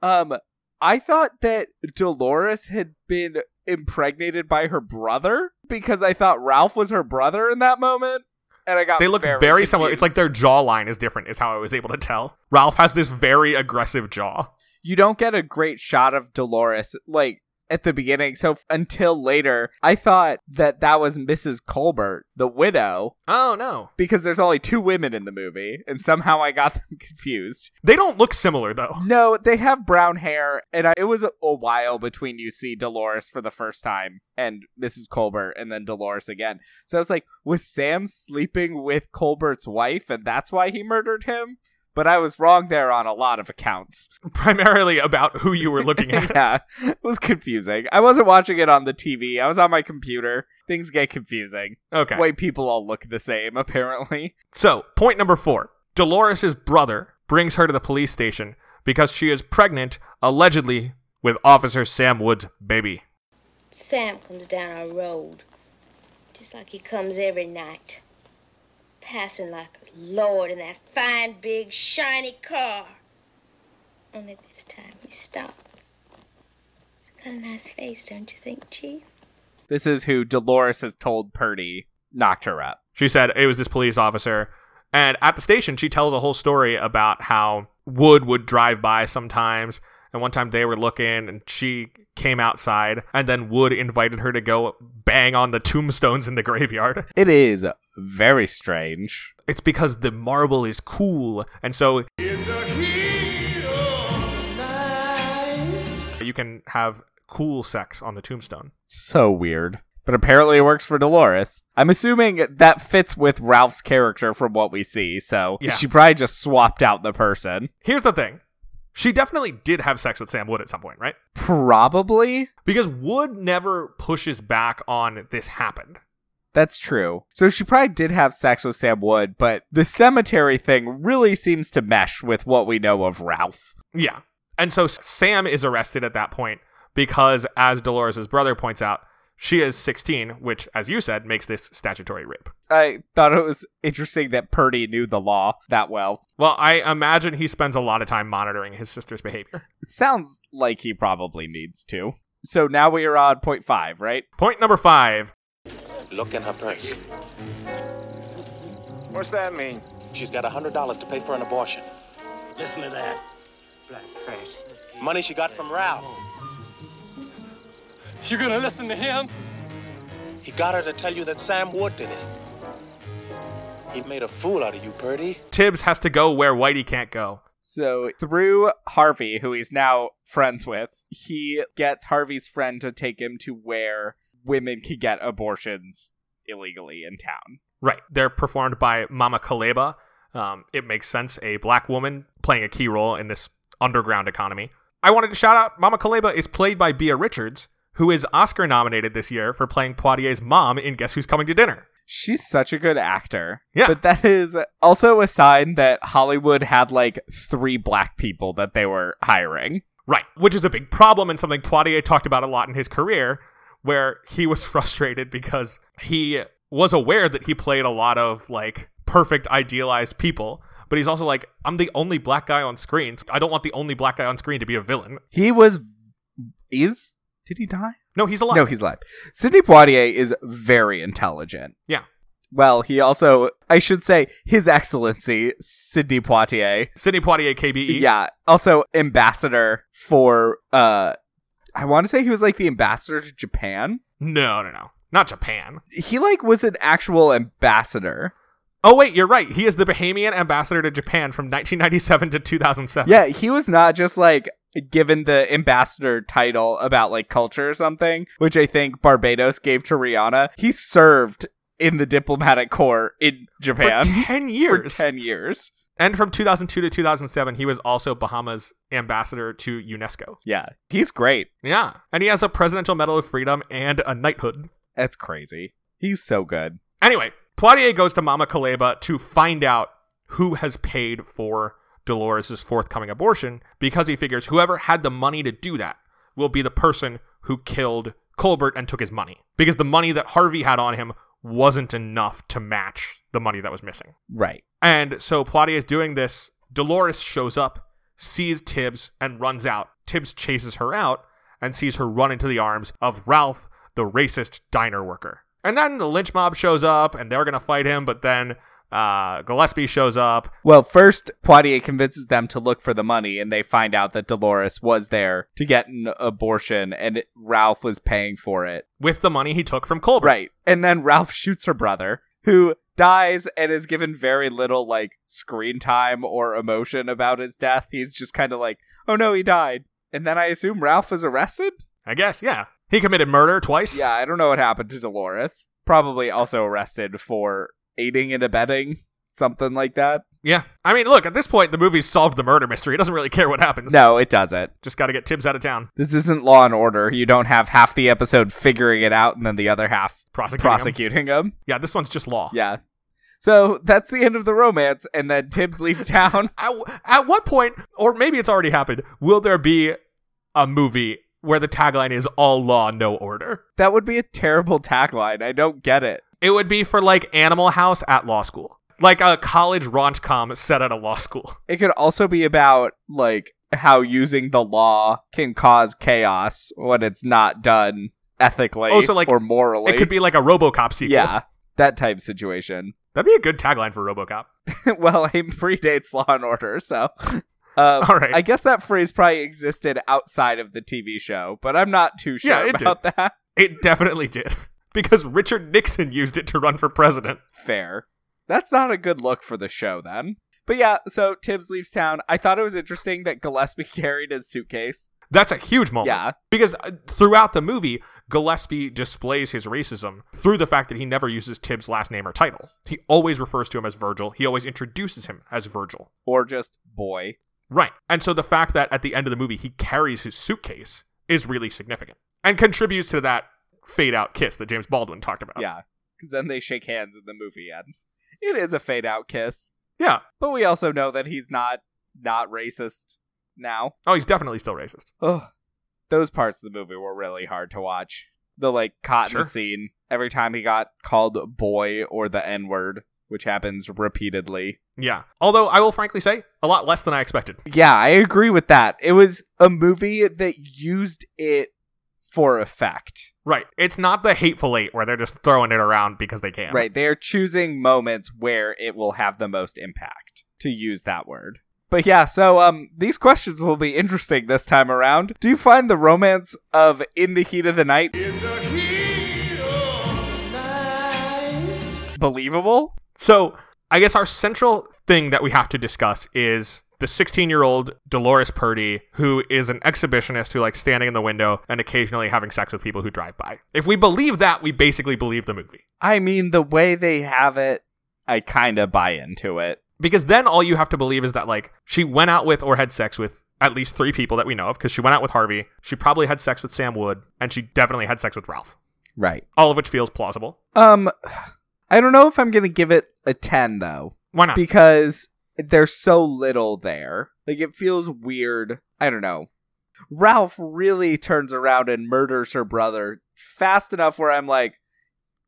Um, I thought that Dolores had been impregnated by her brother because I thought Ralph was her brother in that moment, and I got They look very, very, similar. It's like their jawline is different, is how I was able to tell. Ralph has this very aggressive jaw. you don't get a great shot of Dolores like at the beginning. So f- until later, I thought that that was Mrs. Colbert, the widow, Oh no. because there's only two women in the movie, and somehow I got them confused. They don't look similar though. No, they have brown hair, and I, it was a, a while between you see Dolores for the first time and Mrs. Colbert, and then Dolores again. So I was like, was Sam sleeping with Colbert's wife, and that's why he murdered him? But I was wrong there on a lot of accounts. Primarily about who you were looking at. yeah, it was confusing. I wasn't watching it on the TV. I was on my computer. Things get confusing. Okay. White people all look the same, apparently. So, point number four. Dolores' brother brings her to the police station because she is pregnant, allegedly, with Officer Sam Wood's baby. Sam comes down our road, just like he comes every night, passing like a lord in that fine, big, shiny car. Only this time he stops. He's got a nice face, don't you think, Chief? This is who Dolores has told Purdy knocked her up. She said it was this police officer. And at the station, she tells a whole story about how Wood would drive by sometimes. And one time they were looking and she came outside. And then Wood invited her to go bang on the tombstones in the graveyard. It is very strange. It's because the marble is cool. And so you can have cool sex on the tombstone. So weird. But apparently it works for Dolores. I'm assuming that fits with Ralph's character from what we see, so Yeah. she probably just swapped out the person. Here's the thing she definitely did have sex with Sam Wood at some point, right? Probably. Because Wood never pushes back on this happened. That's true. So she probably did have sex with Sam Wood, but the cemetery thing really seems to mesh with what we know of Ralph. Yeah. And so Sam is arrested at that point because, as Dolores' brother points out, she is 16, which, as you said, makes this statutory rape. I thought it was interesting that Purdy knew the law that well. Well, I imagine he spends a lot of time monitoring his sister's behavior. It sounds like he probably needs to. So now we are on point five, right? Point number five. Look in her purse. What's that mean? She's got a hundred dollars to pay for an abortion. Listen to that. Black face. Money she got from Ralph. You gonna listen to him? He got her to tell you that Sam Wood did it. He made a fool out of you, Purdy. Tibbs has to go where Whitey can't go. So through Harvey, who he's now friends with, he gets Harvey's friend to take him to where women can get abortions illegally in town. Right. They're performed by Mama Caleba. Um, it makes sense. A black woman playing a key role in this underground economy. I wanted to shout out Mama Caleba is played by Beah Richards, who is Oscar nominated this year for playing Poitier's mom in Guess Who's Coming to Dinner. She's such a good actor. Yeah. But that is also a sign that Hollywood had like three black people that they were hiring. Right, which is a big problem and something Poitier talked about a lot in his career, where he was frustrated because he was aware that he played a lot of like perfect idealized people, but he's also like, I'm the only black guy on screen. I don't want the only black guy on screen to be a villain. He was. Is. Did he die? No, he's alive. No, he's alive. Sidney Poitier is very intelligent. Yeah. Well, he also, I should say, His Excellency Sidney Poitier. Sidney Poitier, KBE. Yeah. Also, ambassador for, uh, I want to say he was like the ambassador to Japan. No, no, no. Not Japan. He like was an actual ambassador. Oh, wait, you're right. He is the Bahamian ambassador to Japan from 1997 to 2007. Yeah, he was not just like given the ambassador title about like culture or something, which I think Barbados gave to Rihanna. He served in the diplomatic corps in Japan For Japan 10 years. For 10 years. And from 2002 to 2007, he was also Bahamas ambassador to UNESCO. Yeah, he's great. Yeah. And he has a Presidential Medal of Freedom and a knighthood. That's crazy. He's so good. Anyway, Poitier goes to Mama Caleba to find out who has paid for Dolores' forthcoming abortion because he figures whoever had the money to do that will be the person who killed Colbert and took his money. Because the money that Harvey had on him wasn't enough to match the money that was missing. Right. And so Poitier is doing this. Dolores shows up, sees Tibbs, and runs out. Tibbs chases her out and sees her run into the arms of Ralph, the racist diner worker. And then the lynch mob shows up and they're going to fight him, but then uh, Gillespie shows up. Well, first, Poitier convinces them to look for the money, and they find out that Dolores was there to get an abortion, and Ralph was paying for it. with the money he took from Colbert. Right. And then Ralph shoots her brother, who dies and is given very little, like, screen time or emotion about his death. He's just kind of like, oh no, he died. And then I assume Ralph is arrested? I guess, yeah. He committed murder twice. Yeah, I don't know what happened to Dolores. Probably also arrested for aiding and abetting, something like that. Yeah. I mean, look, at this point, the movie's solved the murder mystery. It doesn't really care what happens. No, it doesn't. Just got to get Tibbs out of town. This isn't Law and Order. You don't have half the episode figuring it out and then the other half Prosecuting him. prosecuting him. Yeah, this one's just law. Yeah. So that's the end of the romance, and then Tibbs leaves town. At, at what point, or maybe it's already happened, will there be a movie where the tagline is all law, no order? that would be a terrible tagline. I don't get it. It would be for like Animal House at law school. Like a college raunch com set at a law school. It could also be about like how using the law can cause chaos when it's not done ethically Oh, so, like, or morally. It could be like a Robocop sequel. yeah, that type of situation. That'd be a good tagline for Robocop. well, it predates Law and Order, so. Um, All right. I guess that phrase probably existed outside of the TV show, but I'm not too sure Yeah, about that. It definitely did. Because Richard Nixon used it to run for president. Fair. That's not a good look for the show, then. But yeah, so Tibbs leaves town. I thought it was interesting that Gillespie carried his suitcase. That's a huge moment. Yeah. Because uh, throughout the movie, Gillespie displays his racism through the fact that he never uses Tibbs' last name or title. He always refers to him as Virgil. He always introduces him as Virgil. Or just boy. Right. And so the fact that at the end of the movie he carries his suitcase is really significant and contributes to that fade out kiss that James Baldwin talked about. Yeah. Because then they shake hands and the movie ends. It is a fade out kiss. Yeah. But we also know that he's not not racist now. Oh, he's definitely still racist. Ugh. Those parts of the movie were really hard to watch. The like cotton Sure. scene. Every time he got called boy or the N word, which happens repeatedly. Yeah. Although I will frankly say, a lot less than I expected. Yeah, I agree with that. It was a movie that used it for effect. Right. It's not the hateful eight where they're just throwing it around because they can. Right. They are choosing moments where it will have the most impact, to use that word. But yeah, so um these questions will be interesting this time around. Do you find the romance of In the Heat of the Night believable? So I guess our central thing that we have to discuss is the 16 year old Dolores Purdy, who is an exhibitionist who likes standing in the window and occasionally having sex with people who drive by. If we believe that, we basically believe the movie. I mean, the way they have it, I kind of buy into it. Because then all you have to believe is that, like, she went out with or had sex with at least three people that we know of, because she went out with Harvey, she probably had sex with Sam Wood, and she definitely had sex with Ralph. Right. All of which feels plausible. Um I don't know if I'm gonna give it a ten though, Why not? because there's so little there. Like it feels weird. I don't know. Ralph really turns around and murders her brother fast enough where I'm like,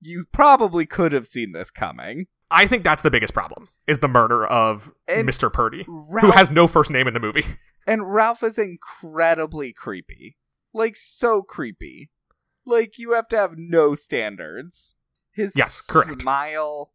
you probably could have seen this coming. I think that's the biggest problem is the murder of And Mr. Purdy, Ralph, who has no first name in the movie. and Ralph is incredibly creepy. Like so creepy. Like you have to have no standards. His Yes, correct. smile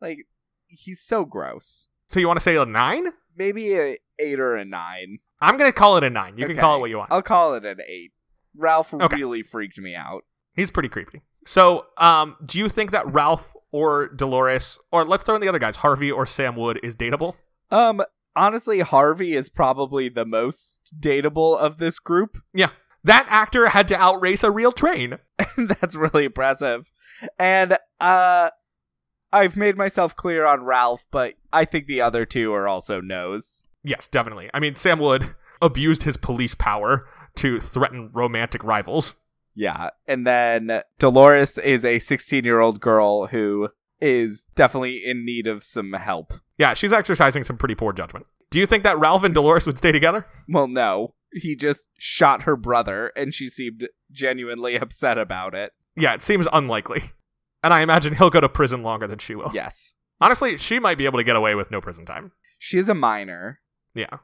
like he's so gross. So you want to say a nine? Maybe a 8 or a 9. I'm gonna call it a nine. You can call it what you want. I'll call it an 8. Ralph Okay. really freaked me out. He's pretty creepy. So, um, do you think that Ralph or Dolores, or let's throw in the other guys, Harvey or Sam Wood, is dateable? Um honestly Harvey is probably the most dateable of this group. Yeah. That actor had to outrace a real train. That's really impressive. And uh I've made myself clear on Ralph, but I think the other two are also no's. Yes, definitely. I mean, Sam Wood abused his police power to threaten romantic rivals. Yeah. And then Dolores is a 16-year-old girl who is definitely in need of some help. Yeah, she's exercising some pretty poor judgment. Do you think that Ralph and Dolores would stay together? Well, no. He just shot her brother and she seemed genuinely upset about it. Yeah, it seems unlikely. And I imagine he'll go to prison longer than she will. Yes. Honestly, she might be able to get away with no prison time. She is a minor. Yeah.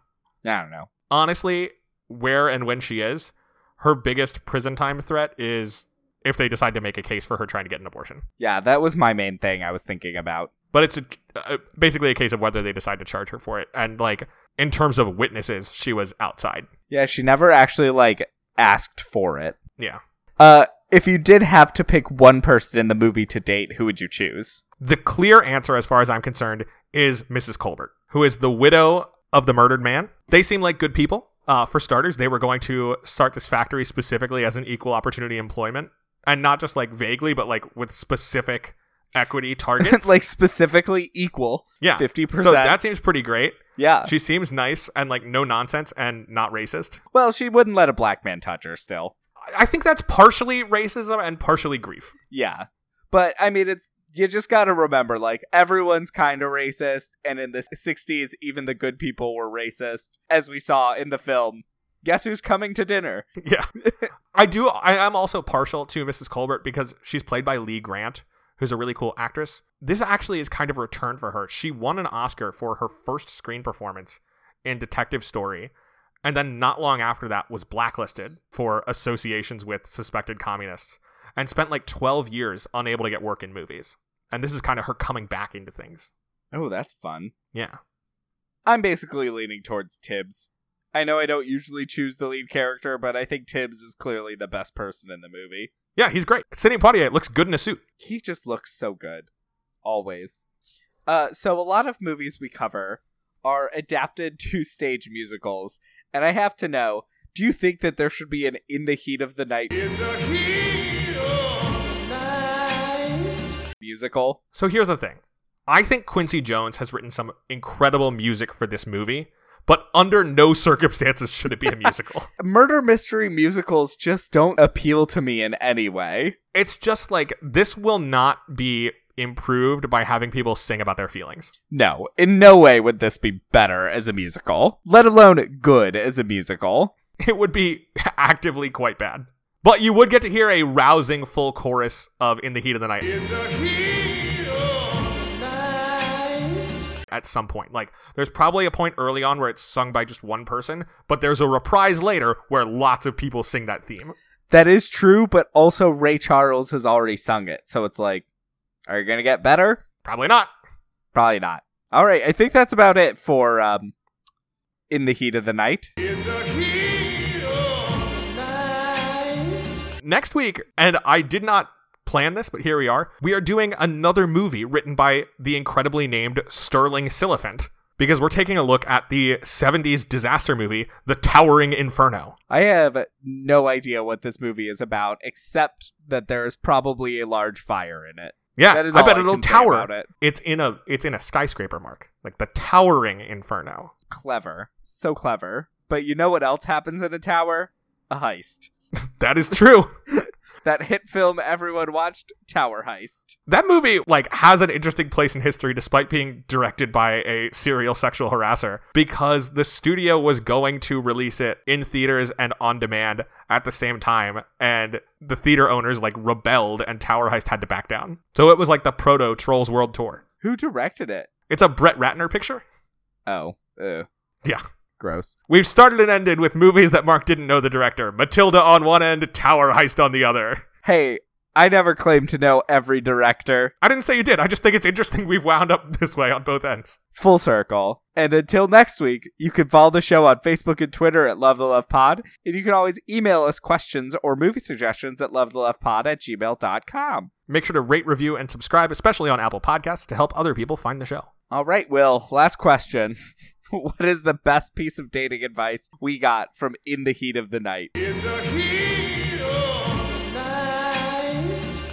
I don't know. Honestly, where and when she is, her biggest prison time threat is if they decide to make a case for her trying to get an abortion. Yeah, that was my main thing I was thinking about. But it's a, uh, basically a case of whether they decide to charge her for it. And, like, in terms of witnesses, she was outside. Yeah, she never actually like asked for it. Yeah. Uh if you did have to pick one person in the movie to date, who would you choose? The clear answer, as far as I'm concerned, is Mrs. Colbert, who is the widow of the murdered man. They seem like good people. Uh, for starters, they were going to start this factory specifically as an equal opportunity employment, and not just like vaguely, but like with specific equity targets. like specifically equal. yeah, 50%. So that seems pretty great. Yeah. She seems nice and like no nonsense and not racist. well, she wouldn't let a black man touch her still. I- think that's partially racism and partially grief. Yeah. But I mean it's you just got to remember like everyone's kind of racist and in the 60s even the good people were racist as we saw in the film. Guess who's coming to dinner? Yeah. I do. I am also partial to Mrs. Colbert because she's played by Lee Grant, who's a really cool actress. This actually is kind of a return for her. She won an Oscar for her first screen performance in Detective Story, and then not long after that was blacklisted for associations with suspected communists and spent like 12 years unable to get work in movies. And this is kind of her coming back into things. Oh, that's fun. Yeah. I'm basically leaning towards Tibbs. I know I don't usually choose the lead character, but I think Tibbs is clearly the best person in the movie. Yeah, he's great. Sidney Poitier looks good in a suit. He just looks so good. Always. Uh, so a lot of movies we cover are adapted to stage musicals, and I have to know, do you think that there should be an In the Heat of the Night musical? So here's the thing. I think Quincy Jones has written some incredible music for this movie, but under no circumstances should it be a musical. Murder mystery musicals just don't appeal to me in any way. It's just like this will not be improved by having people sing about their feelings. No, in no way would this be better as a musical, let alone good as a musical. It would be actively quite bad. But you would get to hear a rousing full chorus of In the Heat of the Night. At some point. Like, there's probably a point early on where it's sung by just one person, but there's a reprise later where lots of people sing that theme. That is true, but also Ray Charles has already sung it, so it's like, are you gonna get better? Probably not. Probably not. All right, I think that's about it for um, in the heat of the night. Next week, and I did not plan this, but here we are. We are doing another movie written by the incredibly named Stirling Silliphant because we're taking a look at the 70s disaster movie, The Towering Inferno. I have no idea what this movie is about, except that there is probably a large fire in it. Yeah, That is I bet I it'll tower. about it. It's in a it's in a skyscraper, Mark. Like the Towering Inferno. Clever, so clever. But you know what else happens in a tower? A heist. That is true. That hit film everyone watched, Tower Heist. That movie like has an interesting place in history despite being directed by a serial sexual harasser because the studio was going to release it in theaters and on demand at the same time and the theater owners like rebelled and Tower Heist had to back down. So it was like the proto Trolls World Tour. Who directed it? It's a Brett Ratner picture. Oh, ew. Yeah. Gross. We've started and ended with movies that Mark didn't know the director. Matilda on one end, Tower Heist on the other. Hey, I never claimed to know every director. I didn't say you did. I just think it's interesting we've wound up this way on both ends. Full circle. And until next week, you can follow the show on Facebook and Twitter at Love the Love Pod. And you can always email us questions or movie suggestions at lovethelovepod at gmail.com. Make sure to rate, review, and subscribe, especially on Apple Podcasts, to help other people find the show. All right, Will, last question. what is the best piece of dating advice we got from In the Heat of the Night?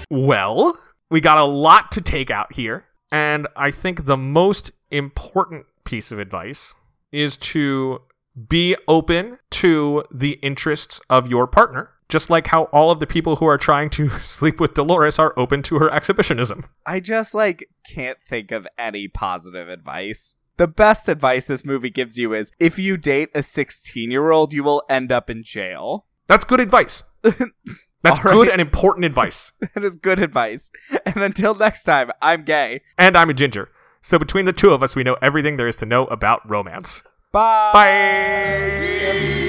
Well, we got a lot to take out here. And I think the most important piece of advice is to be open to the interests of your partner, just like how all of the people who are trying to sleep with Dolores are open to her exhibitionism. I just like can't think of any positive advice. The best advice this movie gives you is if you date a 16 year old, you will end up in jail. That's good advice. That's right. good and important advice. That is good advice. And until next time, I'm gay. And I'm a ginger. So between the two of us, we know everything there is to know about romance. Bye. Bye.